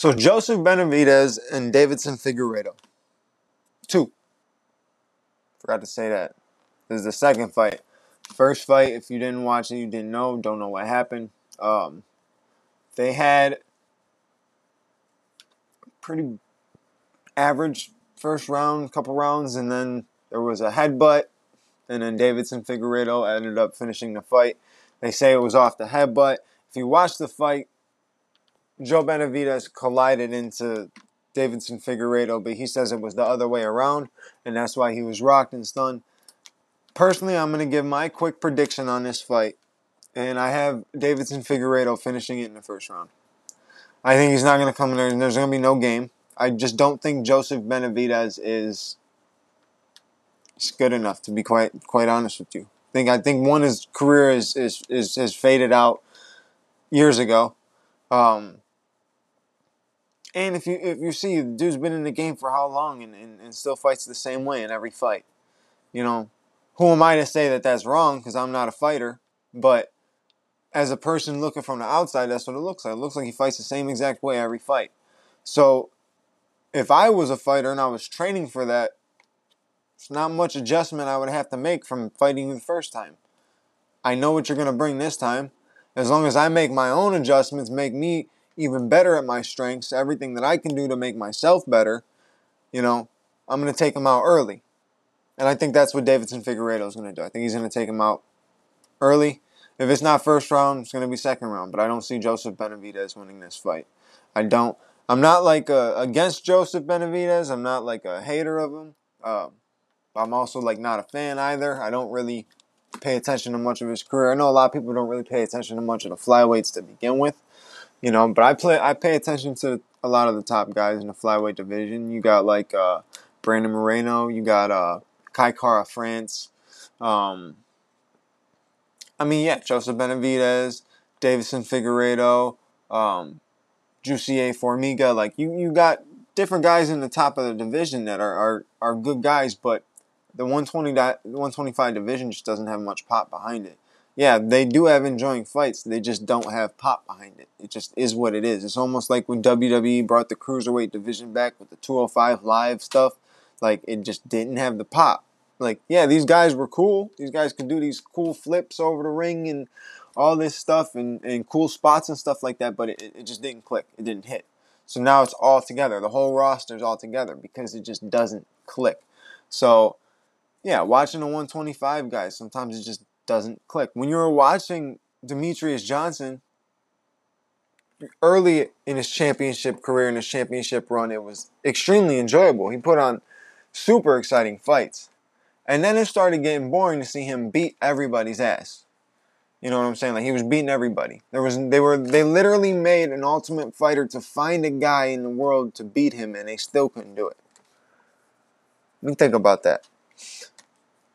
So Joseph Benavidez and Davidson Figueiredo. Two. Forgot to say that. This is the second fight. First fight, if you didn't watch it, you didn't know, don't know what happened. Um, they had pretty average first round, couple rounds, and then there was a headbutt, and then Davidson Figueiredo ended up finishing the fight. They say it was off the headbutt. If you watch the fight, Joe Benavidez collided into Davidson Figueiredo, but he says it was the other way around, and that's why he was rocked and stunned. Personally, I'm going to give my quick prediction on this fight, and I have Davidson Figueiredo finishing it in the first round. I think he's not going to come in there, and there's going to be no game. I just don't think Joseph Benavidez is good enough to be quite quite honest with you. I think I think one his career is is is has faded out years ago. Um, and if you if you see the dude's been in the game for how long and, and, and still fights the same way in every fight, you know, who am I to say that that's wrong? Because I'm not a fighter. But as a person looking from the outside, that's what it looks like. It looks like he fights the same exact way every fight. So if I was a fighter and I was training for that, it's not much adjustment I would have to make from fighting you the first time. I know what you're going to bring this time. As long as I make my own adjustments, make me even better at my strengths, everything that I can do to make myself better, you know, I'm going to take him out early. And I think that's what Davidson Figueiredo is going to do. I think he's going to take him out early. If it's not first round, it's going to be second round. But I don't see Joseph Benavidez winning this fight. I don't. I'm not like a, against Joseph Benavidez. I'm not like a hater of him. Uh, I'm also like not a fan either. I don't really pay attention to much of his career. I know a lot of people don't really pay attention to much of the flyweights to begin with, you know. But I play. I pay attention to a lot of the top guys in the flyweight division. You got like uh, Brandon Moreno. You got uh, Kai Kara France. Um, I mean, yeah, Joseph Benavidez, Davison Figueiredo, um, Jussier Formiga. Like you, you got different guys in the top of the division that are, are, are good guys, but the 120 125 division just doesn't have much pop behind it. Yeah, they do have enjoying fights. They just don't have pop behind it. It just is what it is. It's almost like when WWE brought the cruiserweight division back with the 205 live stuff. Like it just didn't have the pop. Like yeah, these guys were cool. These guys could do these cool flips over the ring and all this stuff and, and cool spots and stuff like that. But it, it just didn't click. It didn't hit. So now it's all together. The whole roster's all together because it just doesn't click. So yeah, watching the 125 guys, sometimes it just doesn't click. When you were watching Demetrious Johnson early in his championship career, in his championship run, it was extremely enjoyable. He put on super exciting fights. And then it started getting boring to see him beat everybody's ass. You know what I'm saying? Like he was beating everybody. There was they were they literally made an ultimate fighter to find a guy in the world to beat him and they still couldn't do it. Let me think about that.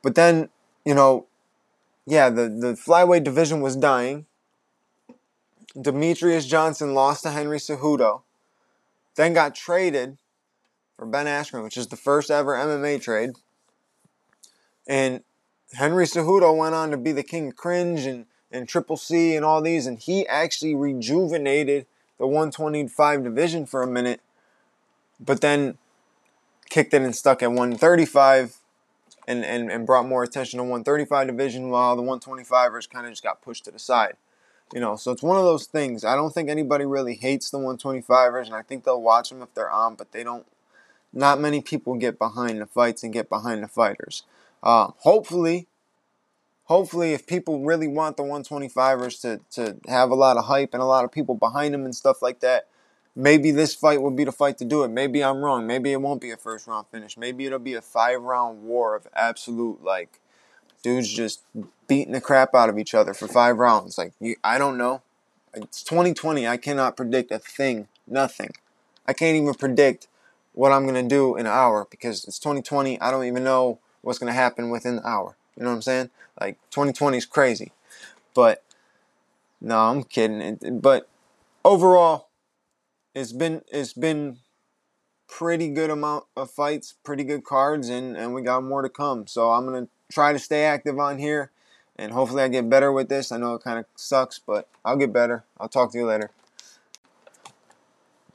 But then, you know, yeah, the, the flyweight division was dying. Demetrious Johnson lost to Henry Cejudo, then got traded for Ben Askren, which is the first ever MMA trade. And Henry Cejudo went on to be the king of cringe and, and Triple C and all these, and he actually rejuvenated the 125 division for a minute, but then kicked it and stuck at 135 and, and, and brought more attention to 135 division while the 125ers kind of just got pushed to the side. You know, so it's one of those things. I don't think anybody really hates the 125ers, and I think they'll watch them if they're on, but they don't. Not many people get behind the fights and get behind the fighters. Uh, hopefully, hopefully, if people really want the 125ers to, to have a lot of hype and a lot of people behind them and stuff like that, maybe this fight will be the fight to do it. Maybe I'm wrong. Maybe it won't be a first round finish. Maybe it'll be a five round war of absolute like dudes just beating the crap out of each other for five rounds. Like you, I don't know. It's 2020. I cannot predict a thing. Nothing. I can't even predict what I'm gonna do in an hour because it's 2020. I don't even know what's gonna happen within the hour. You know what I'm saying? Like 2020 is crazy. But no, I'm kidding. But overall, it's been it's been pretty good amount of fights, pretty good cards, and and we got more to come. So I'm gonna try to stay active on here, and hopefully I get better with this. I know it kind of sucks, but I'll get better. I'll talk to you later.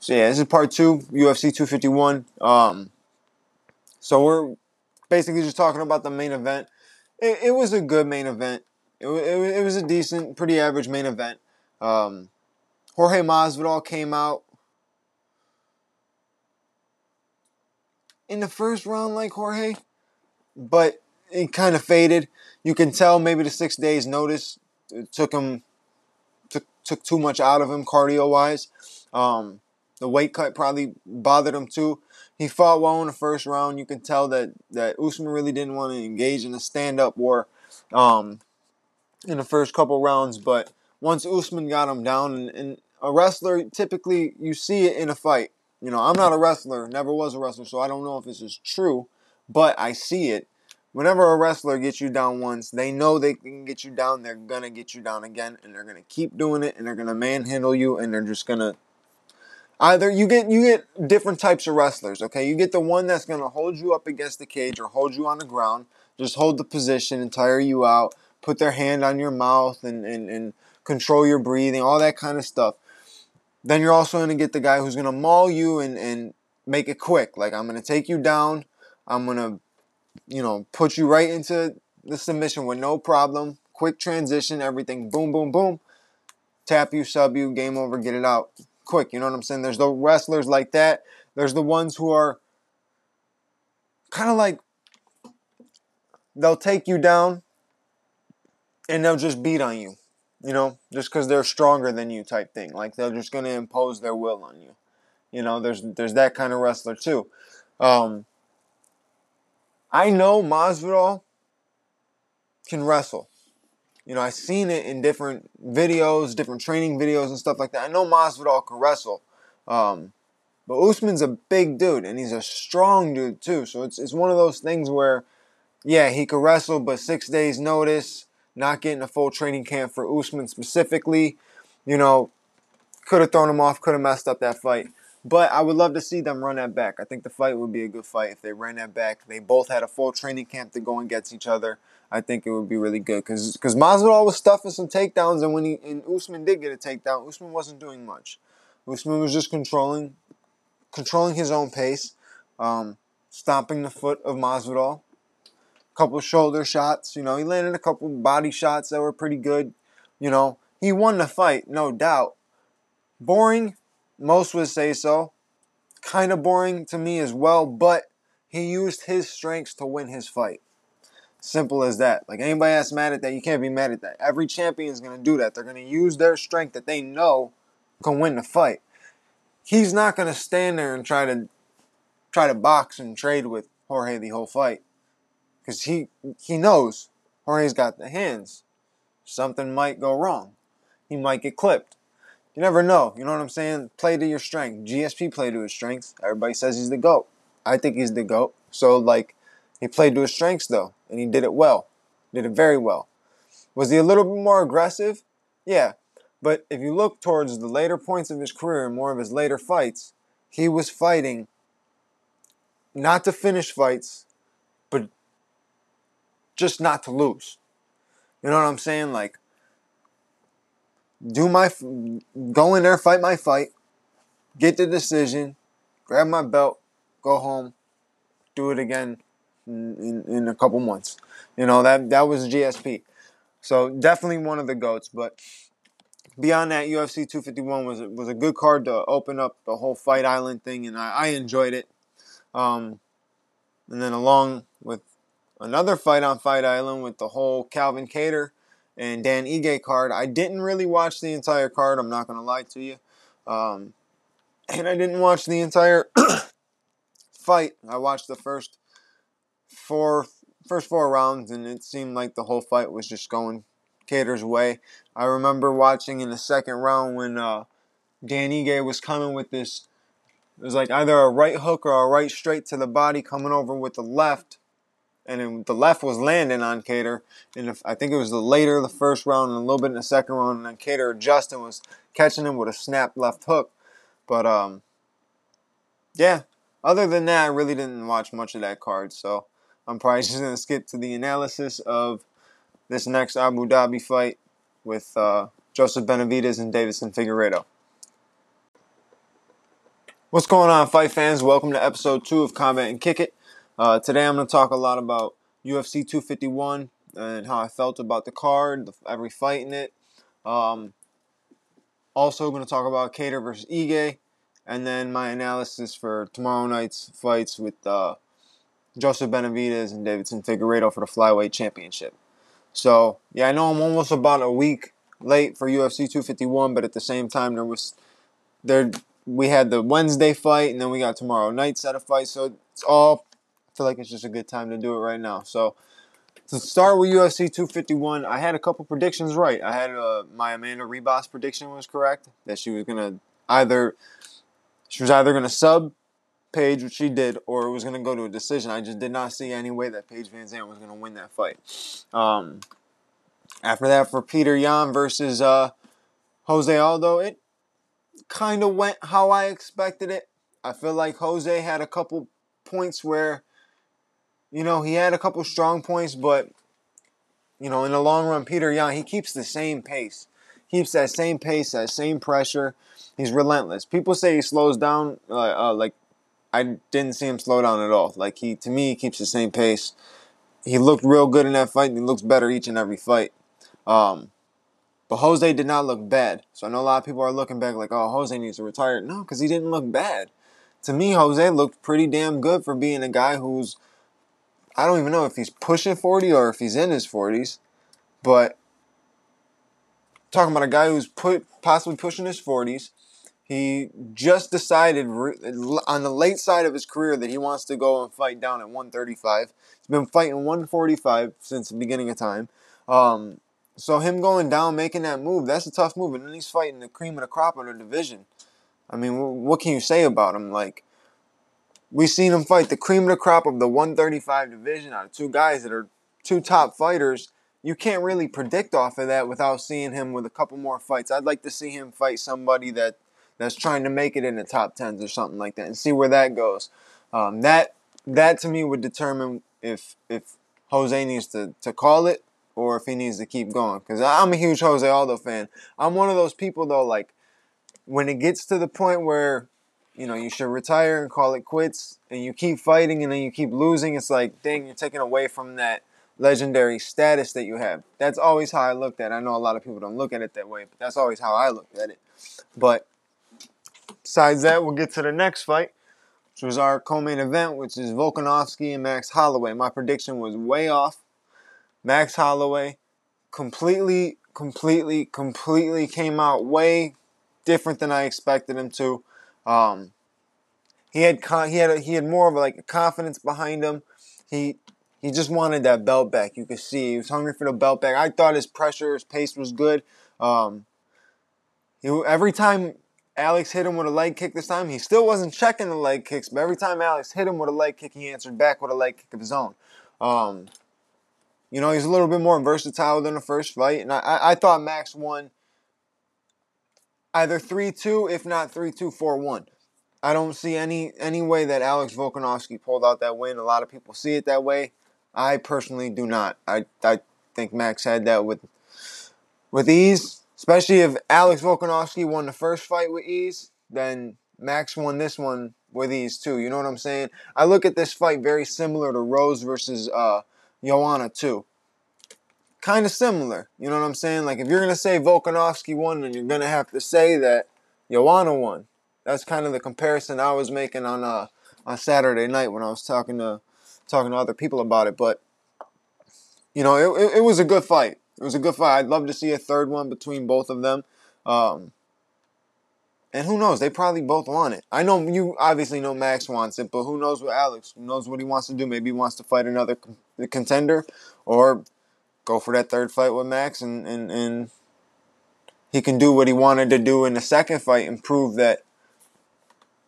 So yeah, this is part two, UFC 251. Um, so we're basically just talking about the main event. It, it was a good main event. It, it, it was a decent, pretty average main event. Um, Jorge Masvidal came out in the first round like Jorge, but it kind of faded. You can tell maybe the six days notice took him took took too much out of him cardio wise. Um, the weight cut probably bothered him too. He fought well in the first round. You can tell that that Usman really didn't want to engage in a stand up war um, in the first couple rounds, but once Usman got him down, and, and a wrestler typically you see it in a fight. You know, I'm not a wrestler, never was a wrestler, so I don't know if this is true, but I see it whenever a wrestler gets you down once, they know they can get you down. They're gonna get you down again, and they're gonna keep doing it, and they're gonna manhandle you, and they're just gonna either you get you get different types of wrestlers. Okay, you get the one that's gonna hold you up against the cage or hold you on the ground, just hold the position and tire you out, put their hand on your mouth and and, and control your breathing, all that kind of stuff. Then you're also gonna get the guy who's gonna maul you and and make it quick. Like I'm gonna take you down. I'm gonna you know, put you right into the submission with no problem. Quick transition, everything, boom, boom, boom. Tap you, sub you, game over, get it out quick. You know what I'm saying? There's the wrestlers like that. There's the ones who are kind of like they'll take you down and they'll just beat on you. You know, just because they're stronger than you, type thing. Like they're just gonna impose their will on you. You know, there's there's that kind of wrestler too. Um, I know Masvidal can wrestle. You know, I've seen it in different videos, different training videos and stuff like that. I know Masvidal can wrestle. Um, but Usman's a big dude and he's a strong dude too. So it's it's one of those things where, yeah, he could wrestle, but six days notice, not getting a full training camp for Usman specifically, you know, could have thrown him off, could have messed up that fight. But I would love to see them run that back. I think the fight would be a good fight if they ran that back. They both had a full training camp to go against each other. I think it would be really good because because Masvidal was stuffing some takedowns, and when he and Usman did get a takedown, Usman wasn't doing much. Usman was just controlling controlling his own pace, um, stomping the foot of Masvidal. Couple shoulder shots, you know, he landed a couple body shots that were pretty good. You know, he won the fight, no doubt. Boring, most would say so. Kind of boring to me as well, but he used his strengths to win his fight. Simple as that. Like anybody that's mad at that, you can't be mad at that. Every champion is going to do that. They're going to use their strength that they know can win the fight. He's not going to stand there and try to try to box and trade with Jorge the whole fight because he he knows Jorge's got the hands. Something might go wrong. He might get clipped. You never know. You know what I'm saying? Play to your strength. GSP played to his strengths. Everybody says he's the GOAT. I think he's the GOAT. So, like, he played to his strengths, though, and he did it well. Did it very well. Was he a little bit more aggressive? Yeah. But if you look towards the later points of his career and more of his later fights, he was fighting not to finish fights, but just not to lose. You know what I'm saying? Like, do my go in there, fight my fight, get the decision, grab my belt, go home, do it again in, in, a couple months. You know that that was GSP. So definitely one of the goats. But beyond that, UFC 251 was was a good card to open up the whole Fight Island thing, and I, I enjoyed it. Um, and then along with another fight on Fight Island with the whole Calvin Kattar and Dan Ige card. I didn't really watch the entire card. I'm not gonna lie to you, um, and I didn't watch the entire fight. I watched the first four first four rounds, and it seemed like the whole fight was just going Kattar's way. I remember watching in the second round when uh, Dan Ige was coming with this. It was like either a right hook or a right straight to the body, coming over with the left and the left was landing on Kattar. And I think it was the later the first round and a little bit in the second round. And then Kattar Justin was catching him with a snap left hook. But um, yeah. Other than that, I really didn't watch much of that card. So I'm probably just gonna skip to the analysis of this next Abu Dhabi fight with uh, Joseph Benavidez and Deiveson Figueiredo. What's going on, fight fans? Welcome to episode two of Combat and Kick It. Uh, today I'm going to talk a lot about UFC 251 and how I felt about the card, every fight in it. Um, also, going to talk about Kattar versus Ige, and then my analysis for tomorrow night's fights with uh, Joseph Benavidez and Davidson Figueiredo for the flyweight championship. So, yeah, I know I'm almost about a week late for UFC 251, but at the same time, there was there we had the Wednesday fight, and then we got tomorrow night set of fights. So it's all. Feel like it's just a good time to do it right now. So to start with UFC 251, I had a couple predictions right. I had uh, my Amanda Ribas prediction was correct that she was gonna either she was either gonna sub Paige, which she did, or it was gonna go to a decision. I just did not see any way that Paige VanZant was gonna win that fight. Um, after that, for Peter Yan versus uh, Jose Aldo, it kind of went how I expected it. I feel like Jose had a couple points where, you know, he had a couple strong points, but, you know, in the long run, Peter Yan, he keeps the same pace. Keeps that same pace, that same pressure. He's relentless. People say he slows down. Uh, uh, like, I didn't see him slow down at all. Like, he, to me, he keeps the same pace. He looked real good in that fight, he looks better each and every fight. Um, but Jose did not look bad. So I know a lot of people are looking back like, oh, Jose needs to retire. No, because he didn't look bad. To me, Jose looked pretty damn good for being a guy who's, I don't even know if he's pushing 40 or if he's in his 40s. But talking about a guy who's put possibly pushing his 40s. He just decided on the late side of his career that he wants to go and fight down at 135. He's been fighting 145 since the beginning of time. Um, so him going down, making that move, that's a tough move. And then he's fighting the cream of the crop of the division. I mean, what can you say about him? Like, we've seen him fight the cream of the crop of the 135 division out of two guys that are two top fighters. You can't really predict off of that without seeing him with a couple more fights. I'd like to see him fight somebody that that's trying to make it in the top tens or something like that, and see where that goes. Um, that that to me would determine if if Jose needs to to call it or if he needs to keep going. Because I'm a huge Jose Aldo fan. I'm one of those people though, like when it gets to the point where you know you should retire and call it quits, and you keep fighting and then you keep losing, it's like dang, you're taking away from that legendary status that you have. That's always how I looked at. it. I know a lot of people don't look at it that way, but that's always how I looked at it. But besides that, we'll get to the next fight which was our co-main event, which is Volkanovski and Max Holloway. My prediction was way off. Max Holloway completely, completely, completely came out way different than I expected him to. Um, he had con- he had a, he had more of like a confidence behind him. He he just wanted that belt back. You could see he was hungry for the belt back. I thought his pressure, his pace was good. Um, he, every time Alex hit him with a leg kick this time, he still wasn't checking the leg kicks, but every time Alex hit him with a leg kick, he answered back with a leg kick of his own. Um, you know, he's a little bit more versatile than the first fight. And I, I thought Max won either 3 2, if not 3 2, 4 1. I don't see any any way that Alex Volkanovski pulled out that win. A lot of people see it that way. I personally do not. I, I think Max had that with with ease. Especially if Alex Volkanovski won the first fight with ease, then Max won this one with ease too. You know what I'm saying? I look at this fight very similar to Rose versus uh, Joanna too. Kind of similar, you know what I'm saying? Like if you're gonna say Volkanovski won, then you're gonna have to say that Joanna won. That's kind of the comparison I was making on uh on Saturday night when I was talking to talking to other people about it. But you know, it, it, it was a good fight. It was a good fight. I'd love to see a third one between both of them. Um, and who knows? They probably both want it. I know you obviously know Max wants it, but who knows what Alex? Who knows what he wants to do? Maybe he wants to fight another contender, or go for that third fight with Max, and and and he can do what he wanted to do in the second fight and prove that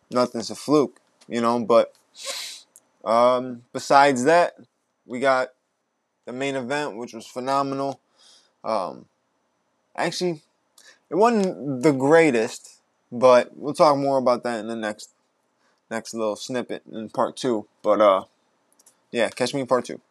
nothing's a fluke, you know. But um, besides that, we got the main event, which was phenomenal. Um, actually, it wasn't the greatest but we'll talk more about that in the next next little snippet in part two. But uh yeah, catch me in part two.